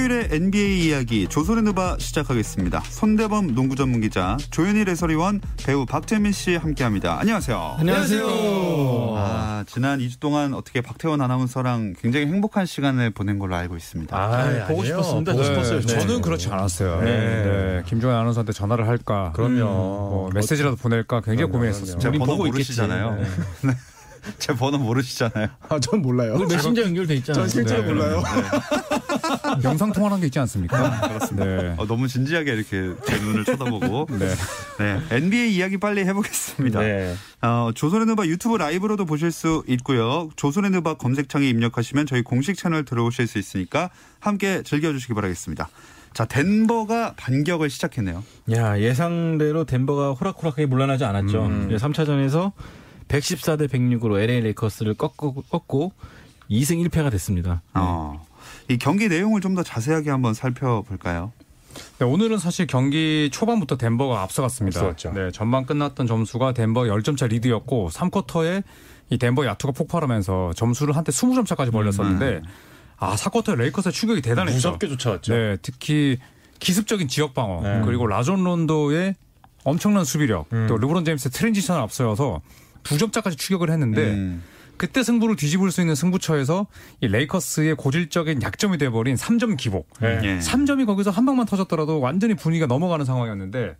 토요일에 NBA 이야기 조선의 누바 시작하겠습니다. 손대범 농구 전문 기자, 조현일 해설위원, 배우 박재민 씨 함께합니다. 안녕하세요. 안녕하세요. 아, 지난 2주 동안 어떻게 박태원 아나운서랑 굉장히 행복한 시간을 보낸 걸로 알고 있습니다. 아, 네, 보고 아니에요. 싶었습니다. 보고 네, 싶었어요. 저는 네. 그렇지 않았어요. 네. 네. 김종현 아나운서한테 전화를 할까. 그럼요. 뭐 메시지라도 보낼까 굉장히 고민했었어요. 제 우리 번호 보고 모르시잖아요. 네. 제 번호 모르시잖아요. 아, 전 몰라요. 그 메신저 연결돼 있잖아요. 전 실제로 네. 몰라요. 영상 통화한 게 있지 않습니까? 그렇습니다. 네. 어, 너무 진지하게 이렇게 제 눈을 쳐다보고. 네. 네. NBA 이야기 빨리 해보겠습니다. 네. 어, 조선의 누바 유튜브 라이브로도 보실 수 있고요. 조선의 누바 검색창에 입력하시면 저희 공식 채널 들어오실 수 있으니까 함께 즐겨주시기 바라겠습니다. 자, 덴버가 반격을 시작했네요. 야 예상대로 덴버가 호락호락하게 물러나지 않았죠. 음. 3차전에서 114대 106으로 LA 레이커스를 꺾고, 꺾고 2승 1패가 됐습니다. 어, 이 경기 내용을 좀 더 자세하게 한번 살펴볼까요? 네, 오늘은 사실 경기 초반부터 덴버가 앞서갔습니다. 앞서갔죠. 네, 전반 끝났던 점수가 덴버 10점차 리드였고 3쿼터에 이 덴버 야투가 폭발하면서 점수를 한때 20점 차까지 벌렸었는데 아, 4쿼터에 레이커스의 추격이 대단했죠. 무섭게 쫓아왔죠. 네, 특히 기습적인 지역 방어 네. 그리고 라존 론도의 엄청난 수비력 음. 또 르브론 제임스의 transition을 앞서서 두 점차까지 추격을 했는데 음. 그때 승부를 뒤집을 수 있는 승부처에서 이 레이커스의 고질적인 약점이 돼버린 3점 기복. 네. 예. 3점이 거기서 한 방만 터졌더라도 완전히 분위기가 넘어가는 상황이었는데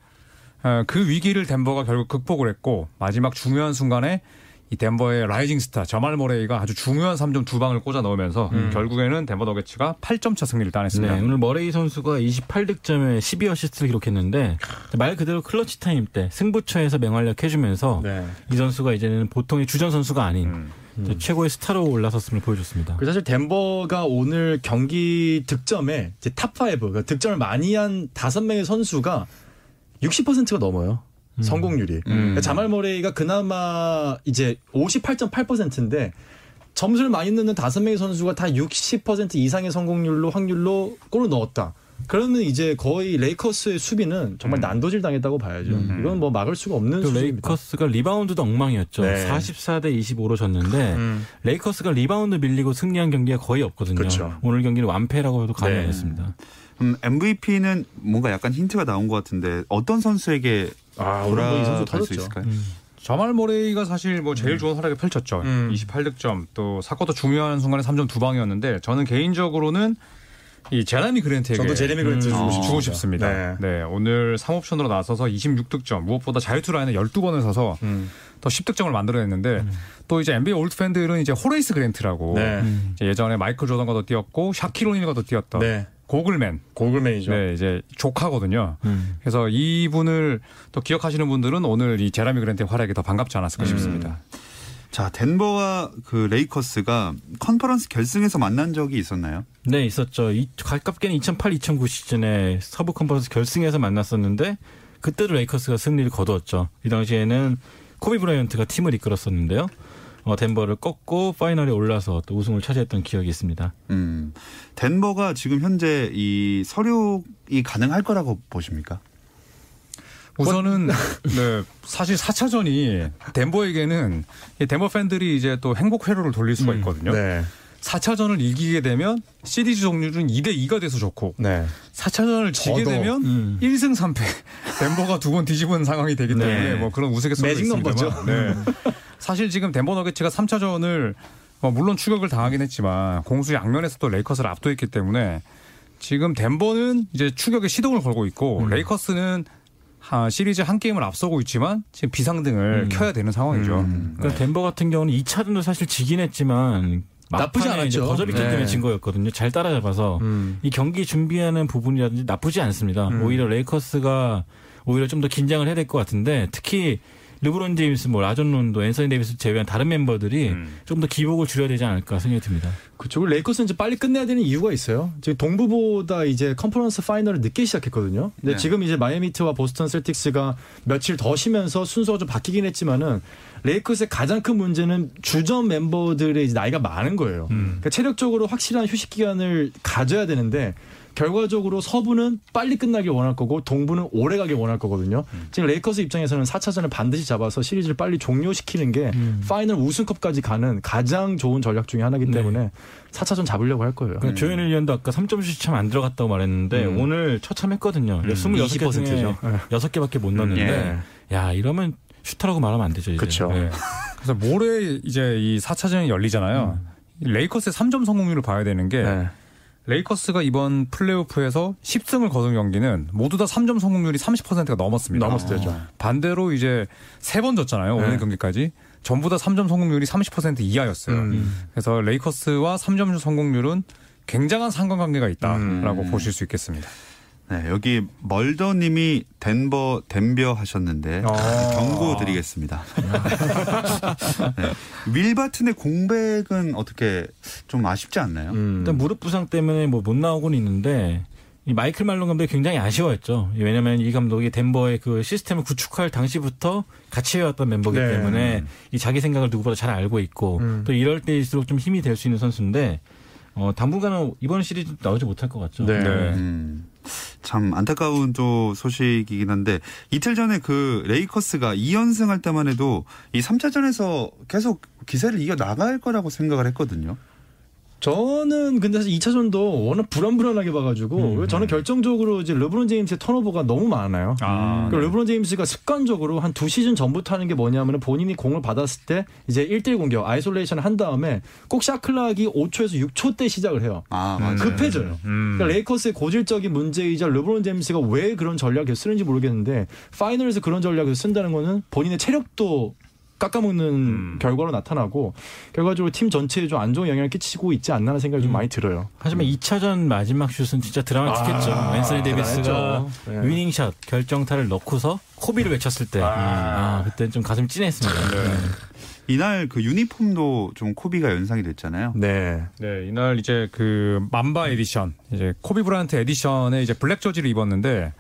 어, 그 위기를 덴버가 결국 극복을 했고 마지막 중요한 순간에 이 덴버의 rising star 자말 머레이가 아주 중요한 3점 두 방을 꽂아 넣으면서 결국에는 덴버 너기츠가 8점 차 승리를 따냈습니다. 네, 오늘 머레이 선수가 28득점에 12어시스트를 기록했는데 말 그대로 clutch time 때 승부처에서 맹활약 해주면서 네. 이 선수가 이제는 보통의 주전 선수가 아닌 이 제 최고의 스타로 올라섰음을 보여줬습니다. 그 사실 덴버가 오늘 경기 득점에 이제 top 5 그러니까 득점을 많이 한 다섯 명의 선수가 60%가 넘어요. 성공률이. 그러니까 자말 머레이가 그나마 이제 58.8%인데 점수를 많이 넣는 다섯 명의 선수가 다 60% 이상의 성공률로 확률로 골을 넣었다. 그러면 이제 거의 레이커스의 수비는 정말 난도질 당했다고 봐야죠. 이건 뭐 막을 수가 없는 또 수준입니다. 레이커스가 리바운드도 엉망이었죠. 네. 44대 25로 졌는데 레이커스가 리바운드 밀리고 승리한 경기가 거의 없거든요. 그렇죠. 오늘 경기는 완패라고 해도 과언이 네. 아니었습니다. 음, MVP는 뭔가 약간 힌트가 나온 것 같은데 어떤 선수에게 아, 오늘 뭐이 선수 돌아갈 수. 있을까요? 자말 머레이가 사실 뭐 제일 좋은 활약을 펼쳤죠. 음. 28득점 또 사쿼터 중요한 순간에 3점 두 방이었는데 저는 개인적으로는 이 제레미 그랜트에게 저도 제레미 그랜트 음, 주고 주고 싶습니다. 싶습니다. 네. 네. 오늘 3옵션으로 나서서 26득점 무엇보다 자유투 라인에 12번을 서서 음. 더 10득점을 만들어냈는데 또 이제 NBA 올드 팬들은 이제 호레이스 그랜트라고 네. 예전에 마이클 조던과도 뛰었고 샤킬 오닐과도 뛰었던 네. goggle man goggle man이죠. 네, 이제 조카거든요. 음. 그래서 이분을 또 기억하시는 분들은 오늘 이 제레미 그랜트의 활약이 더 반갑지 않았을까 싶습니다. 자, 덴버와 그 레이커스가 컨퍼런스 결승에서 만난 적이 있었나요? 네, 있었죠. 이, 가깝게는 2008, 2009 시즌에 서부 컨퍼런스 결승에서 만났었는데 그때도 레이커스가 승리를 거두었죠. 이 당시에는 코비 브라이언트가 팀을 이끌었었는데요. 어, 덴버를 꺾고 파이널에 올라서 또 우승을 차지했던 기억이 있습니다. 음. 덴버가 지금 현재 이 설욕이 가능할 거라고 보십니까? 우선은 네, 사실 4차전이 덴버에게는 이 덴버 팬들이 이제 또 행복 회로를 돌릴 수가 있거든요. 네. 4차전을 이기게 되면 시리즈 종률은 2대 2가 돼서 좋고 네. 4차전을 지게 저도, 되면 음. 1승 3패 덴버가 두 번 뒤집은 상황이 되기 때문에 네. 뭐 그런 우스갯소리가 있습니다만 넘버죠. 네. 사실 지금 덴버 너게츠가 3차전을 뭐 물론 추격을 당하긴 했지만 공수 양면에서도 레이커스를 압도했기 때문에 지금 덴버는 이제 추격에 시동을 걸고 있고 레이커스는 하- 시리즈 한 게임을 앞서고 있지만 지금 비상등을 켜야 되는 상황이죠. 음. 그러니까 덴버 같은 경우는 2차전도 사실 지긴 했지만 나쁘지 않았죠. 버저비터 네. 때문에 진 거였거든요. 잘 따라잡아서 음. 이 경기 준비하는 부분이라든지 나쁘지 않습니다. 오히려 레이커스가 오히려 좀 더 긴장을 해야 될 것 같은데 특히 르브론 제임스, 뭐 라존 론도, 앤서니 데이비스 제외한 다른 멤버들이 좀더 기복을 줄여야 되지 않을까 생각이 듭니다. 그쪽을 레이커스는 이제 빨리 끝내야 되는 이유가 있어요. 지금 동부보다 이제 컨퍼런스 파이널을 늦게 시작했거든요. 근데 네. 지금 이제 마이애미 히트와 보스턴 셀틱스가 며칠 더 쉬면서 순서가 좀 바뀌긴 했지만은 레이커스의 가장 큰 문제는 주전 멤버들의 이제 나이가 많은 거예요. 그러니까 체력적으로 확실한 휴식 기간을 가져야 되는데 결과적으로 서부는 빨리 끝나길 원할 거고 동부는 오래 가길 원할 거거든요. 지금 레이커스 입장에서는 4차전을 반드시 잡아서 시리즈를 빨리 종료시키는 게 파이널 우승컵까지 가는 가장 좋은 전략 중에 하나이기 네. 때문에 4차전 잡으려고 할 거예요. 그러니까 조현일 위원도 아까 3점슛 참 안 들어갔다고 말했는데 음. 오늘 처참 했거든요. 26개 20% 중에 죠. 6개밖에 못 넣었는데 야 이러면 슈터라고 말하면 안 되죠. 그쵸. 네. 그래서 모레 이제 이 4차전이 열리잖아요. 레이커스의 3점 성공률을 봐야 되는 게 네. 레이커스가 이번 플레이오프에서 10승을 거둔 경기는 모두 다 3점 성공률이 30%가 넘었습니다. 넘었어요. 반대로 이제 세 번 졌잖아요. 오늘 네. 경기까지. 전부 다 3점 성공률이 30% 이하였어요. 음. 그래서 레이커스와 3점 성공률은 굉장한 상관관계가 있다라고 음. 보실 수 있겠습니다. 네, 여기 멀더님이 덴버 덴벼 하셨는데 아. 경고 드리겠습니다. 네. 윌바튼의 공백은 어떻게 좀 아쉽지 않나요? 음. 일단 무릎 부상 때문에 뭐 못 나오고는 있는데 이 마이클 말론 감독이 굉장히 아쉬워했죠. 왜냐하면 이 감독이 덴버의 그 시스템을 구축할 당시부터 같이 해왔던 멤버기 네. 때문에 이 자기 생각을 누구보다 잘 알고 있고 음. 또 이럴 때일수록 좀 힘이 될 수 있는 선수인데 어, 당분간은 이번 시리즈 나오지 못할 것 같죠. 네. 음, 참 안타까운 또 소식이긴 한데 이틀 전에 그 레이커스가 2연승 할 때만 해도 이 3차전에서 계속 기세를 이어 나갈 거라고 생각을 했거든요. 저는 근데 사실 2차전도 워낙 불안불안하게 봐가지고 저는 결정적으로 이제 르브론 제임스의 턴오버가 너무 많아요. 아, 그러니까 르브론 제임스가 습관적으로 한 두 시즌 전부터 하는 게 뭐냐면 본인이 공을 받았을 때 이제 1대1 공격 isolation을 한 다음에 꼭 shot clock이 5초에서 6초 때 시작을 해요. 아, 맞아요. 급해져요. 음. 그러니까 레이커스의 고질적인 문제이자 르브론 제임스가 왜 그런 전략을 쓰는지 모르겠는데 파이널에서 그런 전략을 쓴다는 거는 본인의 체력도 깎아먹는 음. 결과로 나타나고 결과적으로 팀 전체에 좀 안 좋은 영향을 끼치고 있지 않나 하는 생각이 좀 많이 들어요. 하지만 2차전 마지막 슛은 진짜 드라마틱했죠. 아, 앤서니 데이비스가 대단했죠. 네. winning shot 결정타를 넣고서 코비를 외쳤을 때, 아, 그때 좀 가슴이 찐했습니다. 네. 이날 그 유니폼도 좀 코비가 연상이 됐잖아요. 네. 네, 이날 이제 그 맘바 에디션, 이제 코비 브라이언트 edition에 이제 black jersey를 입었는데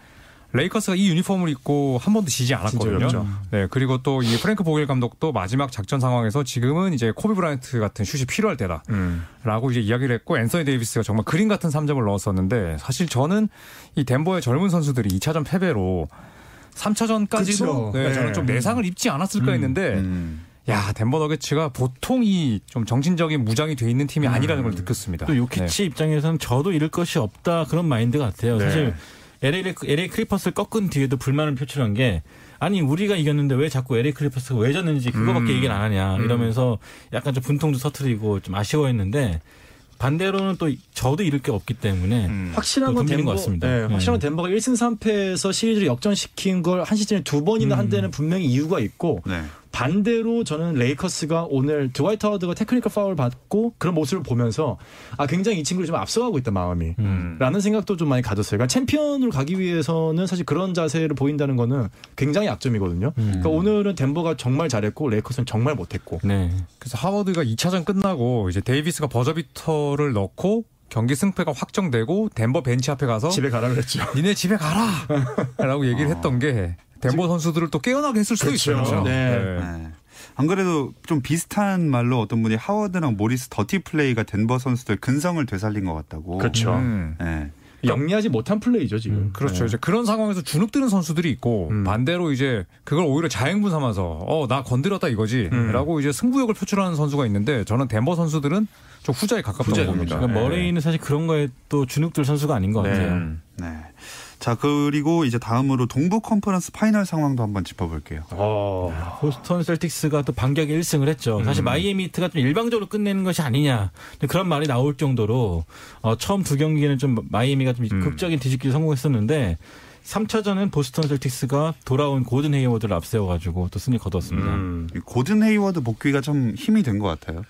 레이커스가 이 유니폼을 입고 한 번도 지지 않았거든요. 네, 그리고 또 이 프랭크 보겔 감독도 마지막 작전 상황에서 지금은 이제 코비 브라이언트 같은 슛이 필요할 때다라고 음. 이제 이야기를 했고 앤서니 데이비스가 정말 그림 같은 3점을 넣었었는데 사실 저는 이 덴버의 젊은 선수들이 2차전 패배로 3차전까지도 그쵸. 네, 네. 저는 좀 내상을 입지 않았을까 했는데 음. 야 덴버 너게츠가 보통 이 좀 정신적인 무장이 돼 있는 팀이 아니라는 걸 느꼈습니다. 또 요키치 입장에서는 져도 잃을 것이 없다 그런 마인드 같아요. 네. 사실 LA, LA 클리퍼스를 꺾은 뒤에도 불만을 표출한 게 아니 우리가 이겼는데 왜 자꾸 LA 클리퍼스가 왜 졌는지 그거밖에 음. 얘기를 안 하냐 이러면서 약간 좀 분통도 터트리고 좀 아쉬워했는데 반대로는 또 져도 잃을 게 없기 때문에 음. 확실한 또건 덴버, 것 같습니다. 네, 네. 확실한 건 덴버가 1승 3패에서 시리즈를 역전시킨 걸 한 시즌에 두 번이나 한 데는 분명히 이유가 있고 네. 반대로 저는 레이커스가 오늘 드와이트 하워드가 테크니컬 파울 받고 그런 모습을 보면서 아 굉장히 이 친구를 좀 앞서가고 있다 마음이 음. 라는 생각도 좀 많이 가졌어요. 그러니까 챔피언으로 가기 위해서는 사실 그런 자세를 보인다는 거는 굉장히 약점이거든요. 음. 그러니까 오늘은 덴버가 정말 잘했고 레이커스는 정말 못했고. 네. 그래서 하워드가 2차전 끝나고 이제 데이비스가 버저비터를 넣고 경기 승패가 확정되고 덴버 벤치 앞에 가서 집에 가라 그랬죠. 니네 집에 가라라고 얘기를 했던 게 덴버 선수들을 또 깨어나게 했을 수도 그렇죠. 있어요. 네. 네. 안 그래도 좀 비슷한 말로 어떤 분이 하워드랑 모리스 dirty play가 덴버 선수들 근성을 되살린 것 같다고. 그렇죠. 음. 네. 영리하지 못한 플레이죠 지금. 그렇죠. 네. 이제 그런 상황에서 주눅드는 선수들이 있고 음. 반대로 이제 그걸 오히려 자양분 삼아서 어 나 건드렸다 이거지라고 음. 이제 승부욕을 표출하는 선수가 있는데 저는 덴버 선수들은 좀 후자에 가깝다고. 봅니다. 그러니까 네. 머레이는 사실 그런 거에 또 주눅들 선수가 아닌 것 네. 같아요. 음. 네. 자, 그리고 이제 다음으로 동부 conference final 상황도 한번 짚어볼게요. 어. 보스턴 셀틱스가 또 반격에 1승을 했죠. 사실 마이애미 히트가 좀 일방적으로 끝내는 것이 아니냐 그런 말이 나올 정도로 어, 처음 두 경기는 좀 마이애미가 좀 극적인 뒤집기를 성공했었는데 3차전은 보스턴 셀틱스가 돌아온 고든 헤이워드를 앞세워가지고 또 승리 거뒀습니다. 음. 이 고든 헤이워드 복귀가 좀 힘이 된 것 같아요.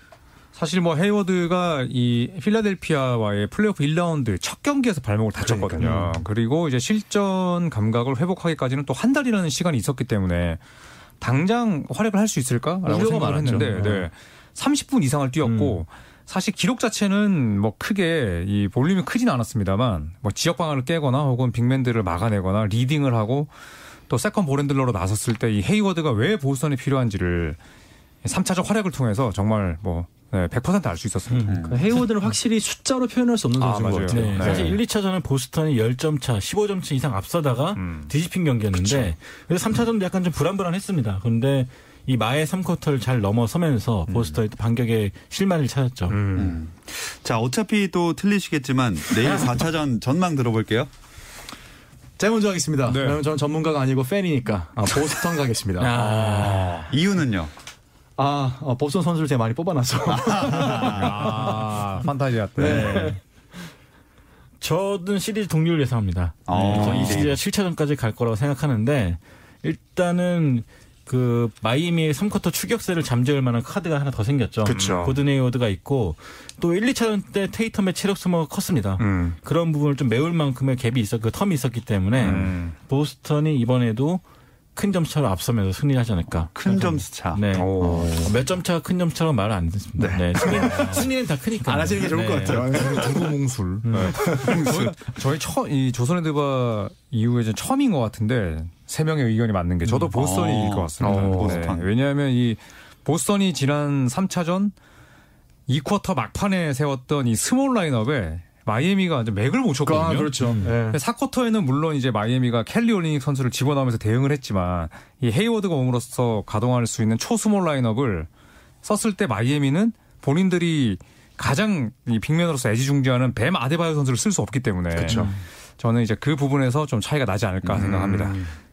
사실 뭐 헤이워드가 이 필라델피아와의 플레이오프 1라운드 첫 경기에서 발목을 다쳤거든요. 그리고 이제 실전 감각을 회복하기까지는 또 한 달이라는 시간이 있었기 때문에 당장 활약을 할 수 있을까라고 생각을. 했는데 네. 네. 30분 이상을 뛰었고 사실 기록 자체는 뭐 크게 이 볼륨이 크진 않았습니다만 뭐 지역 방어를 깨거나 혹은 big man들을 막아내거나 leading을 하고 또 second ball handler로 나섰을 때 이 헤이워드가 왜 보스턴이 필요한지를 3차적 활약을 통해서 정말 뭐 네, 100%알 수 있었습니다. 음. 그 헤이워드는 확실히 숫자로 표현할 수 없는 아, 선수인 것 맞아요. 같아요. 네, 네. 사실 1, 2차전은 보스턴이 10점 차, 15점 차 이상 앞서다가 음. 뒤집힌 경기였는데 그래서 3차전도 약간 좀 불안불안했습니다. 그런데 이 마의 3쿼터를 잘 넘어서면서 보스턴이 또 반격의 실마리를 찾았죠. 음. 자, 어차피 또 틀리시겠지만 내일 4차전 전망 들어볼게요. 제가 먼저 하겠습니다. 네. 왜냐면 저는 전문가가 아니고 팬이니까 아, 보스턴 가겠습니다. 아, 이유는요? 아, 어, 보스턴 선수를 제가 많이 뽑아놔서. 아, 판타지아 때. 네. 저는 시리즈 동률 예상합니다. 어. 저는 이 시리즈가 7차전까지 갈 거라고 생각하는데 일단은 그 마이애미의 3쿼터 추격세를 잠재울 만한 카드가 하나 더 생겼죠. 그쵸. 고든 헤이워드가 있고 또 1, 2차전 때 테이텀의 체력 소모가 컸습니다. 음. 그런 부분을 좀 메울 만큼의 갭이 있었, 그 텀이 있었기 때문에 음. 보스턴이 이번에도 큰 점차로 앞서면서 승리하지 않을까. 큰 점수 차. 네. 오. 몇 점 차가 큰 점차로 말은 안 됐습니다. 네. 승리, 승리는 다 크니까. 안 하시는 게 좋을 것 같아요. 두루뭉술. 네. 저희, 처, 이 조선헤드바 이후에 좀 처음인 것 같은데 세 명의 의견이 맞는 게 저도 보스턴이 어. 이길 것 같습니다. 어, 보스턴. 왜냐하면 이 보스턴이 지난 3차전 2쿼터 막판에 세웠던 이 small lineup에 마이애미가 이제 맥을 못 쳤거든요. 아, 그렇죠. 네. 4쿼터에는 물론 이제 마이애미가 켈리 올리닉 선수를 집어넣으면서 대응을 했지만 이 헤이워드가 옴으로써 가동할 수 있는 초스몰 라인업을 썼을 때 마이애미는 본인들이 가장 이 빅맨으로서 애지중지하는 뱀 아데바요 선수를 쓸 수 없기 때문에 그렇죠. 저는 이제 그 부분에서 좀 차이가 나지 않을까 생각합니다.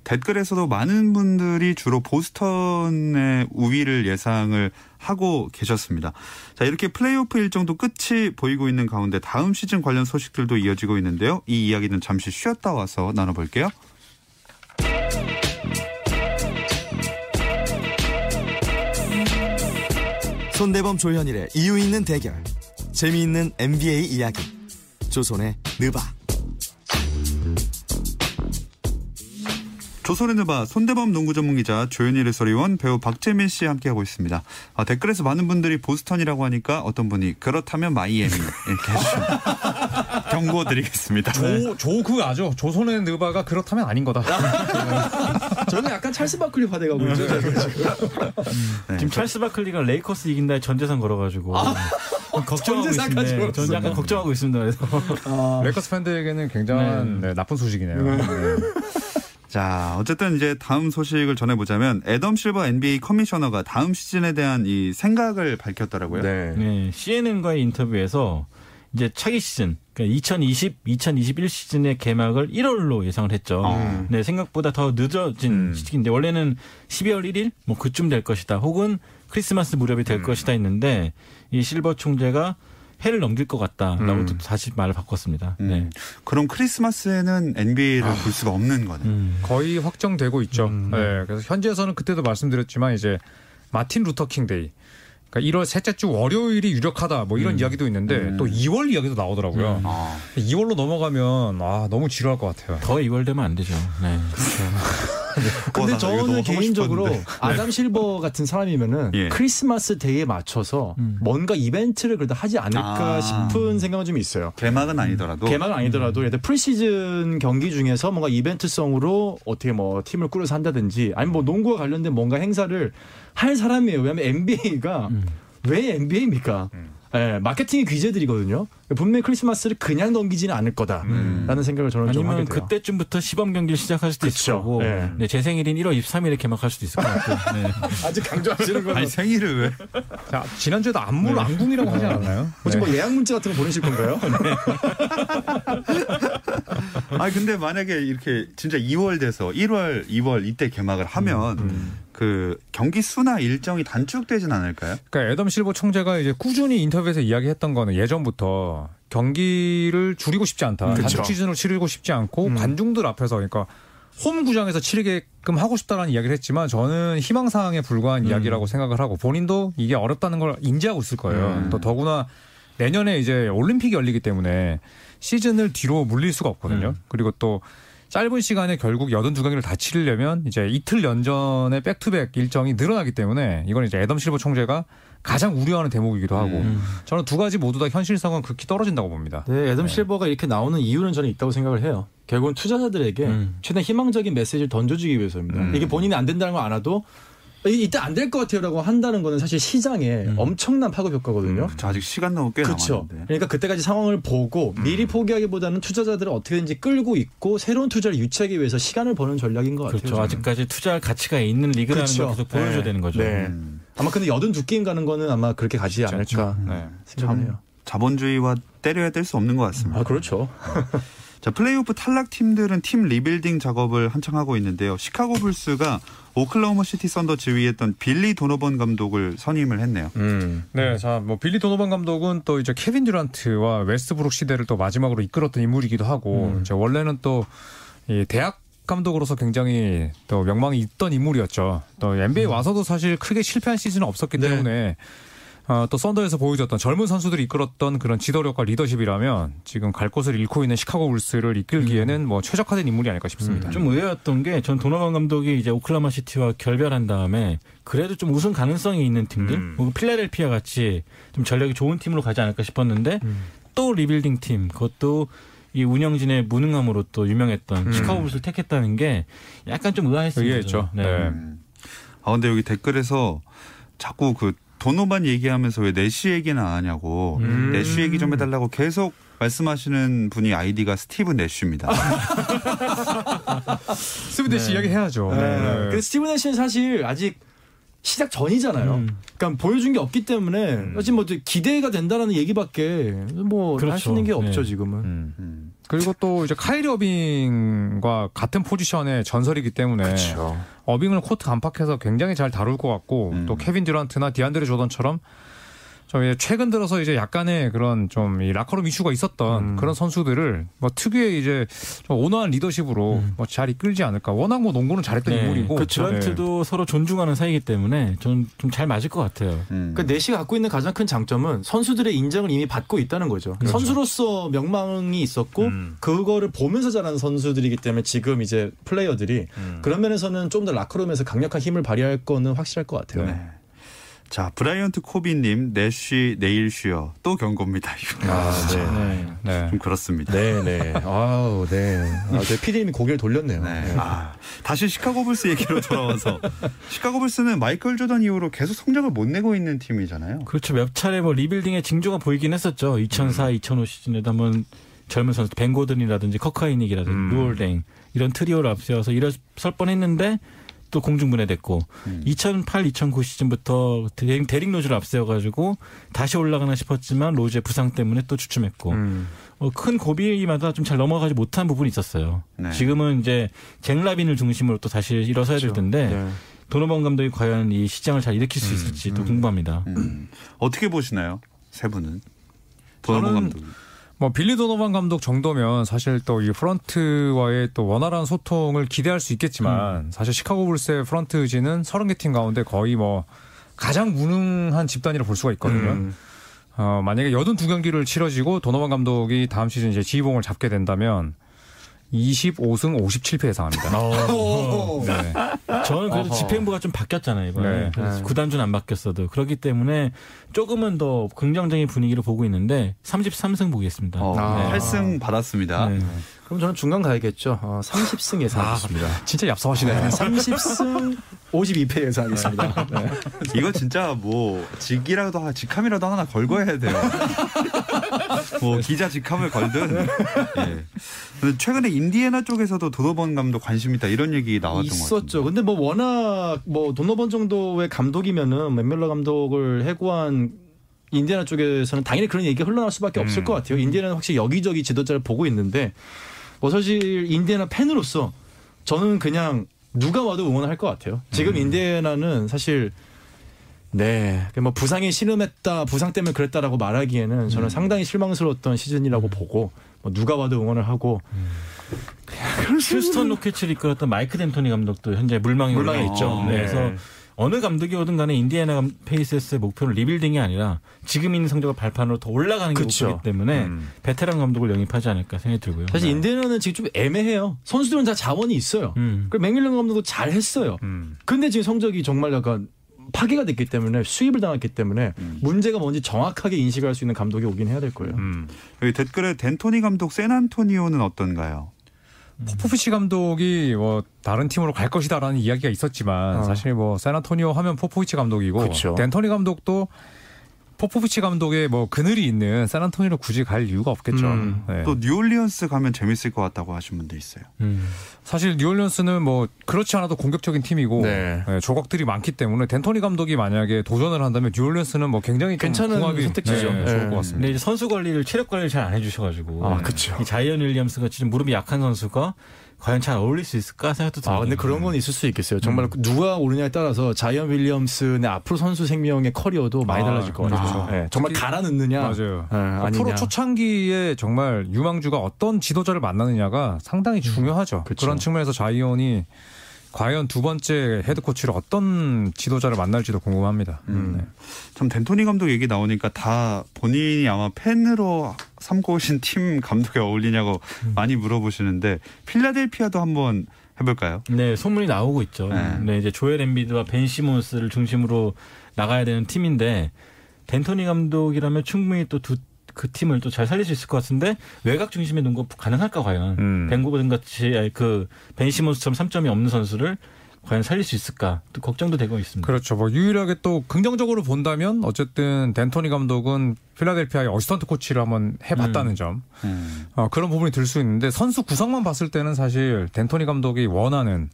댓글에서도 많은 분들이 주로 보스턴의 우위를 예상을 하고 계셨습니다. 자, 이렇게 플레이오프 일정도 끝이 보이고 있는 가운데 다음 시즌 관련 소식들도 이어지고 있는데요. 이 이야기는 잠시 쉬었다 와서 나눠볼게요. 손대범 조현일의 이유 있는 대결 재미있는 NBA 이야기 조선의 느바 조선의 느바 손대범 농구 전문 기자 조현일 해설위원 배우 박재민 씨 함께하고 있습니다. 아, 댓글에서 많은 분들이 보스턴이라고 하니까 어떤 분이 그렇다면 마이애미 이렇게 해주셨습니다. 경고 드리겠습니다. 조, 조 그거 아죠? 조선의 느바가 그렇다면 아닌 거다. 저는 약간 찰스 바클리 화대가고 있죠. 지금 찰스 바클리가 레이커스 이긴다에 전재산 걸어가지고 걱정하고 전재산까지 있습니다. 걸었어요. 저는 약간 걱정하고 있습니다. 그래서 레이커스 팬들에게는 굉장한 네, 나쁜 소식이네요. 네. 자, 어쨌든 이제 다음 소식을 전해보자면 애덤 실버 NBA 커미셔너가 다음 시즌에 대한 이 생각을 밝혔더라고요. 네. 네, CNN과의 인터뷰에서 이제 차기 시즌, 그러니까 2020, 2021 시즌의 개막을 1월로 예상을 했죠. 어. 네, 생각보다 더 늦어진 음. 시기인데 원래는 12월 1일 뭐 그쯤 될 것이다. 혹은 크리스마스 무렵이 될 것이다 했는데 이 실버 총재가 해를 넘길 것 같다라고 또 다시 말을 바꿨습니다. 음, 네. 그럼 크리스마스에는 NBA를 볼 수가 없는 거네. 음. 거의 확정되고 있죠. 네, 그래서 현지에서는 그때도 말씀드렸지만 이제 마틴 루터킹 Day. 그러니까 1월 셋째 주 월요일이 유력하다 뭐 이런 이야기도 있는데 또 2월 이야기도 나오더라고요. 아, 2월로 넘어가면 아 너무 지루할 것 같아요. 더 2월 되면 안 되죠. 네. 어, 나 이거 너무 저는 개인적으로 싶었는데. 아담 실버 같은 사람이면은 예. 크리스마스 데이에 맞춰서 뭔가 이벤트를 그래도 하지 않을까 아. 싶은 생각은 좀 있어요. 개막은 아니더라도 개막은 아니더라도 예를 들어 프리시즌 경기 중에서 뭔가 이벤트성으로 어떻게 뭐 팀을 꾸려서 한다든지 아니면 뭐 농구와 관련된 뭔가 행사를 할 사람이에요. 왜냐하면 NBA가 왜 NBA입니까? 예, 마케팅의 귀재들이거든요. 분명히 크리스마스를 그냥 넘기지는 않을 거다라는 생각을 저는 좀 하게 아니면 돼요. 그때쯤부터 시범 경기를 시작할 수도 있을 그쵸. 거고, 네. 네, 제 생일인 1월 23일에 개막할 수도 있을 것 같고. 네. 아직 강조하시는 거예요. 아니 생일을 왜? 자 지난주에도 안물 안궁이라고 하지 않았나요? 혹시 뭐 예약 문자 같은 거 보내실 건가요? 아니 근데 만약에 이렇게 진짜 2월 돼서 1월, 2월 이때 개막을 하면 그 경기 수나 일정이 단축되진 않을까요? 그러니까 애덤 실버 총재가 이제 꾸준히 인터뷰에서 이야기했던 거는 예전부터 경기를 줄이고 싶지 않다. 그쵸. 단축 시즌으로 치르고 싶지 않고 관중들 앞에서 그러니까 홈 구장에서 치르게끔 하고 싶다라는 이야기를 했지만 저는 희망 사항에 불과한 이야기라고 생각을 하고 본인도 이게 어렵다는 걸 인지하고 있을 거예요. 또 더구나 내년에 이제 올림픽이 열리기 때문에 시즌을 뒤로 물릴 수가 없거든요. 그리고 또 짧은 시간에 결국 82경기를 다 치르려면 이제 이틀 연전의 back-to-back 일정이 늘어나기 때문에 이건 이제 애덤 실버 총재가 가장 우려하는 대목이기도 하고 저는 두 가지 모두 다 현실성은 극히 떨어진다고 봅니다. 네, 애덤 실버가 이렇게 나오는 이유는 저는 있다고 생각을 해요. 결국은 투자자들에게 음. 최대한 희망적인 메시지를 던져주기 위해서입니다. 음. 이게 본인이 안 된다는 걸 알아도 이- 이때 안 될 것 같아요라고 한다는 거는 사실 시장에 엄청난 파급 효과거든요. 저 아직 시간 너무 꽤 그렇죠. 남았는데. 그러니까 그때까지 상황을 보고 미리 포기하기보다는 투자자들을 어떻게든지 끌고 있고 새로운 투자를 유치하기 위해서 시간을 버는 전략인 것 같아요. 그렇죠. 저는. 아직까지 투자할 가치가 있는 리그라는 그렇죠. 걸 계속 보여줘야 네. 되는 거죠. 네. 음. 아마 근데 여든 두 게임 가는 거는 아마 그렇게 가지 않을까 네. 생각해요. 자본주의와 떼려야 뗄 수 없는 것 같습니다. 아 그렇죠. 자, 플레이오프 탈락 팀들은 팀 리빌딩 작업을 한창 하고 있는데요. 시카고 불스가 오클라호마 시티 썬더 지휘했던 빌리 도노번 감독을 선임을 했네요. 음. 네, 자, 뭐 빌리 도노반 감독은 또 이제 케빈 듀란트와 웨스트브룩 시대를 또 마지막으로 이끌었던 인물이기도 하고, 이제 원래는 또 이 대학 감독으로서 굉장히 또 명망이 있던 인물이었죠. 또 NBA 와서도 사실 크게 실패한 시즌은 없었기 네. 때문에 어, 또 썬더에서 보여줬던 젊은 선수들이 이끌었던 그런 지도력과 리더십이라면 지금 갈 곳을 잃고 있는 시카고 불스를 이끌기에는 뭐 최적화된 인물이 아닐까 싶습니다. 좀 의외였던 게 전 도노반 감독이 이제 오클라마 시티와 결별한 다음에 그래도 좀 우승 가능성이 있는 팀들, 음. 뭐 필라델피아 같이 좀 전력이 좋은 팀으로 가지 않을까 싶었는데 또 리빌딩 팀, 그것도 이 운영진의 무능함으로 또 유명했던 시카고 불스를 택했다는 게 약간 좀 의아했습니다. 의외였죠. 네. 네. 음. 아 근데 여기 댓글에서 자꾸 그 도노반 얘기하면서 왜 내쉬 얘기는 안 하냐고 음. 내쉬 얘기 좀 해달라고 계속 말씀하시는 분이 아이디가 스티브 내쉬입니다. 스티브 내쉬 이야기 해야죠. 네. 그 스티브 내쉬는 사실 아직 시작 전이잖아요. 음. 그러니까 보여준 게 없기 때문에 사실 뭐 기대가 된다라는 얘기밖에 뭐할수 그렇죠. 있는 게 없죠 네. 지금은. 음. 음. 그리고 또 이제 카이리 어빙과 같은 포지션의 전설이기 때문에 그렇죠. 어빙을 코트 안팎에서 굉장히 잘 다룰 것 같고 음. 또 케빈 듀란트나 디안드레 조던처럼 좀 이제 최근 들어서 이제 약간의 그런 좀 이 라커룸 이슈가 있었던 음. 그런 선수들을 뭐 특유의 이제 좀 온화한 리더십으로 뭐잘 이끌지 않을까. 워낙 뭐 농구는 잘했던 네. 인물이고 그 듀란트도 서로 존중하는 사이이기 때문에 저는 좀 잘 맞을 것 같아요. 음. 그러니까 내시가 갖고 있는 가장 큰 장점은 선수들의 인정을 이미 받고 있다는 거죠. 선수로서 명망이 있었고 음. 그거를 보면서 자란 선수들이기 때문에 지금 이제 플레이어들이 음. 그런 면에서는 좀 더 라커룸에서 강력한 힘을 발휘할 거는 확실할 것 같아요. 네. 자 브라이언트 코비님 내쉬 내일 쉬어 또 경고입니다. 이거. 아, 네. 네. 네. 좀 그렇습니다. 네, 네. 아우, 네. 아, 제 PD님이 고개를 돌렸네요. 네. 아, 다시 시카고 불스 얘기로 돌아와서 시카고 불스는 마이클 조던 이후로 계속 성적을 못 내고 있는 팀이잖아요. 그렇죠. 몇 차례 뭐 리빌딩의 징조가 보이긴 했었죠. 2004, 2005 시즌에도 한번 젊은 선수 벤고든이라든지 커크 하인릭이라든지 음. 루올 뎅 이런 트리오를 앞세워서 일어설 뻔 했는데 또 공중분해됐고 음. 2008, 2009 시즌부터 데- 데릭 로즈를 앞세워가지고 다시 올라가나 싶었지만 로즈의 부상 때문에 또 주춤했고 음. 어, 큰 고비마다 좀 잘 넘어가지 못한 부분이 있었어요. 네. 지금은 이제 잭 라빈을 중심으로 또 다시 일어서야 될 텐데 네. 도노번 감독이 과연 이 시장을 잘 일으킬 수 있을지 또 궁금합니다. 음. 어떻게 보시나요? 세 분은 도노번 감독. 뭐 빌리 도노반 감독 정도면 사실 또 이 프런트와의 또 원활한 소통을 기대할 수 있겠지만 사실 시카고 불스의 프런트진은 30개 팀 가운데 거의 뭐 가장 무능한 집단이라 볼 수가 있거든요. 음. 어, 만약에 82경기를 치러지고 도노반 감독이 다음 시즌 이제 지휘봉을 잡게 된다면 25승 57패 예상합니다. 네. 저는 그래도 집행부가 좀 바뀌었잖아요 이번에 네. 네. 구단주는 안 바뀌었어도 그렇기 때문에 조금은 더 긍정적인 분위기를 보고 있는데 33승 보겠습니다. 어, 아. 8승 받았습니다. 네. 그럼 저는 중간 가야겠죠. 어, 30승 예상하겠습니다. 진짜 얍삽하시네. 30승 52패 예상하겠습니다. 네. 이거 진짜 뭐 직이라도 하- 직함이라도 하나 걸고 해야 돼요. 뭐 기자 직함을 걸든. 예. 근데 최근에 인디애나 쪽에서도 도노번 감독 관심 있다 이런 얘기 나왔던 것 같아요. 있었죠. 근데 뭐 워낙 뭐 도노번 정도의 감독이면은 맥밀러 감독을 해고한 인디애나 쪽에서는 당연히 그런 얘기가 흘러날 수밖에 없을 것 같아요. 인디애나는 확실히 여기저기 지도자를 보고 있는데 뭐 사실 인디애나 팬으로서 저는 그냥 누가 와도 응원할 것 같아요. 지금 인디애나는 사실 네, 그뭐 부상에 신음했다, 부상 때문에 그랬다라고 말하기에는 저는 상당히 실망스러웠던 시즌이라고 보고 뭐 누가 와도 응원을 하고 휴스턴 로켓츠를 이끌었던 마이크 덴토니 감독도 현재 물망에 물망에 있죠. 네. 네. 그래서 어느 감독이 오든 간에 인디애나 페이서스의 목표는 리빌딩이 아니라 지금 있는 성적을 발판으로 더 올라가는 게 그쵸. 목표이기 때문에 음. 베테랑 감독을 영입하지 않을까 생각이 들고요. 사실 인디애나는 지금 좀 애매해요. 선수들은 다 자원이 있어요. 음. 그리고 맥밀런 감독도 잘 했어요. 음. 근데 지금 성적이 정말 약간 파괴가 됐기 때문에 스윕을 당했기 때문에 문제가 뭔지 정확하게 인식할 수 있는 감독이 오긴 해야 될 거예요. 음. 여기 댓글에 덴토니 감독 샌안토니오는 어떤가요? 포포비치 감독이 뭐 다른 팀으로 갈 것이다라는 이야기가 있었지만 어. 사실 뭐 샌안토니오 하면 포포비치 감독이고 그쵸. 덴토니 감독도 포포비치 감독의 뭐 그늘이 있는 샌안토니오로 굳이 갈 이유가 없겠죠. 음. 네. 또 뉴올리언스 가면 재밌을 것 같다고 하신 분도 있어요. 음. 사실 뉴올리언스는 뭐 그렇지 않아도 공격적인 팀이고 네. 네, 조각들이 많기 때문에 덴토니 감독이 만약에 도전을 한다면 뉴올리언스는 뭐 굉장히 좀 괜찮은 궁합이 선택지죠. 네, 네. 좋을 것 같습니다. 근데 이제 선수 관리를 체력 관리를 잘 안 해주셔가지고 아, 그쵸. 이 자이언 윌리엄스 같이 좀 무릎이 약한 선수가 과연 잘 어울릴 수 있을까 생각도 듭니다. 아, 근데 그런 건 있을 수 있겠어요. 정말 음. 누가 오느냐에 따라서 자이언 윌리엄슨의 앞으로 선수 생명의 커리어도 많이 아, 달라질 것 같아요. 그렇죠. 네, 정말 갈아 넣느냐, 맞아요. 네, 아니냐. 프로 초창기에 정말 유망주가 어떤 지도자를 만나느냐가 상당히 중요하죠. 그쵸. 그런 측면에서 자이언이 과연 두 번째 헤드 코치로 어떤 지도자를 만날지도 궁금합니다. 음. 네. 참 덴토니 감독 얘기 나오니까 다 본인이 아마 팬으로 삼고 오신 팀 감독에 어울리냐고 많이 물어보시는데 필라델피아도 한번 해볼까요? 네, 소문이 나오고 있죠. 네. 네. 이제 조엘 엠비드와 벤 시몬스를 중심으로 나가야 되는 팀인데 덴토니 감독이라면 충분히 또 두 그 팀을 또 잘 살릴 수 있을 것 같은데 외곽 중심의 농구 가능할까 과연? 음. 벤고든 같이 그벤 시몬스처럼 3점이 없는 선수를 과연 살릴 수 있을까? 또 걱정도 되고 있습니다. 그렇죠. 뭐 유일하게 또 긍정적으로 본다면 어쨌든 덴토니 감독은 필라델피아의 어시스턴트 코치를 한번 해봤다는 점 음. 어, 그런 부분이 들 수 있는데 선수 구성만 봤을 때는 사실 덴토니 감독이 원하는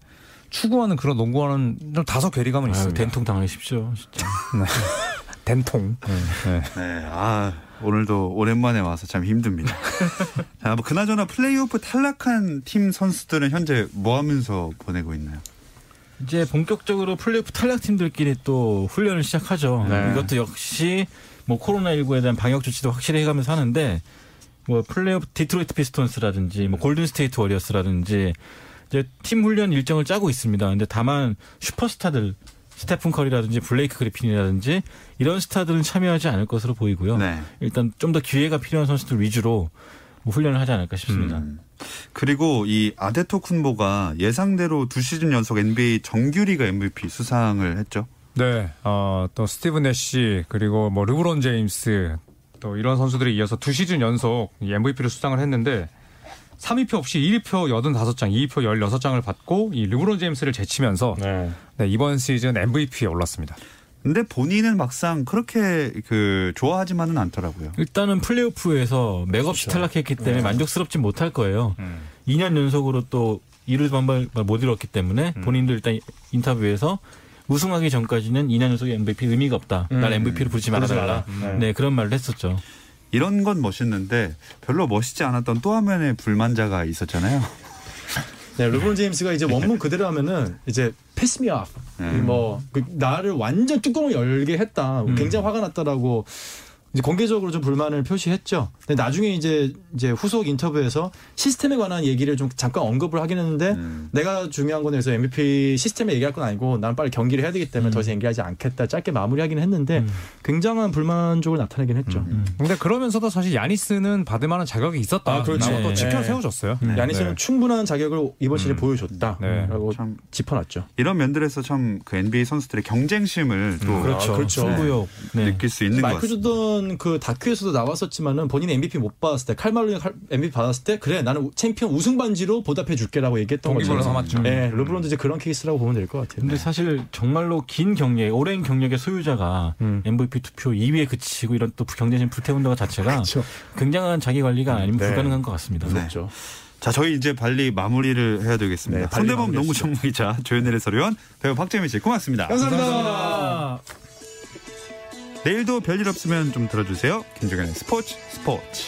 추구하는 그런 농구와는 좀 다소 괴리감은 있습니다. 된통 당하십시오. 진짜. 덴통. 네. 네, 아 오늘도 오랜만에 와서 참 힘듭니다. 자, 뭐 그나저나 플레이오프 탈락한 팀 선수들은 현재 뭐 하면서 보내고 있나요? 이제 본격적으로 플레이오프 탈락 팀들끼리 또 훈련을 시작하죠. 네. 이것도 역시 뭐 코로나19에 대한 방역 조치도 확실히 해가면서 하는데 뭐 플레이오프 디트로이트 피스톤스라든지 뭐 골든 스테이트 워리어스라든지 이제 팀 훈련 일정을 짜고 있습니다. 근데 다만 슈퍼스타들 스테픈 커리라든지 블레이크 그리핀이라든지 이런 스타들은 참여하지 않을 것으로 보이고요. 네. 일단 좀 더 기회가 필요한 선수들 위주로 뭐 훈련을 하지 않을까 싶습니다. 음. 그리고 이 아데토 쿤보가 예상대로 두 시즌 연속 NBA 정규리그 MVP 수상을 했죠. 네, 어, 또 스티븐 내시 그리고 뭐 르브론 제임스 또 이런 선수들이 이어서 두 시즌 연속 이 MVP를 수상을 했는데 3위표 없이 1위표 85장, 2위표 16장을 받고 이 르브론 제임스를 제치면서 네. 네, 이번 시즌 MVP에 올랐습니다. 근데 본인은 막상 그렇게 그 좋아하지만은 않더라고요. 일단은 플레이오프에서 맥없이 탈락했기 때문에 만족스럽지 못할 거예요. 2년 연속으로 또 이를 반발 못 이뤘기 때문에 본인도 일단 인터뷰에서 우승하기 전까지는 2년 연속 MVP 의미가 없다. 날 MVP를 부르지 말아달라. 네. 그런 말을 했었죠. 이런 건 멋있는데 별로 멋있지 않았던 또 한 면의 불만자가 있었잖아요. 네, 르브론 제임스가 이제 원문 그대로 하면은 이제 패스 미 off. 음. 뭐 그 나를 완전 뚜껑을 열게 했다. 음. 굉장히 화가 났다라고 이제 공개적으로 좀 불만을 표시했죠. 근데 나중에 이제 이제 후속 인터뷰에서 시스템에 관한 얘기를 좀 잠깐 언급을 하긴 했는데 음. 내가 중요한 건 해서 MVP 시스템에 얘기할 건 아니고 나는 빨리 경기를 해야 되기 때문에 더 이상 얘기하지 않겠다. 짧게 마무리하긴 했는데 음. 굉장한 불만족을 나타내긴 했죠. 근데 그러면서도 사실 야니스는 받을 만한 자격이 있었다. 아, 그렇죠. 라고 또 네. 지켜 세워줬어요. 야니스는 네. 충분한 자격을 이번 시즌에 보여줬다라고 네. 참 짚어놨죠. 이런 면들에서 참 그 NBA 선수들의 경쟁심을 또 그렇죠. 아, 그렇죠. 승부욕. 네. 느낄 수 있는 것 마이클 같습니다. 조던 그 다큐에서도 나왔었지만은 본인이 MVP 못 받았을 때 칼 말론이 MVP 받았을 때 그래 나는 챔피언 우승 반지로 보답해 줄게라고 얘기했던 거죠. 삼았죠. 네, 르브론도 이제 그런 케이스라고 보면 될 것 같아요. 근데 사실 정말로 긴 경력, 오랜 경력의 소유자가 음. MVP 투표 2위에 그치고 이런 또 경쟁심 불태운다는 것 자체가 그렇죠. 굉장한 자기 관리가 아니면 네. 불가능한 것 같습니다. 네. 그렇죠. 자, 저희 이제 빨리 마무리를 해야 되겠습니다. 네, 손대범 농구. 전문기자 조현일 해설위원 배우 박재민 씨 고맙습니다. 감사합니다. 내일도 별일 없으면 좀 들어주세요. 김종현의 스포츠 스포츠.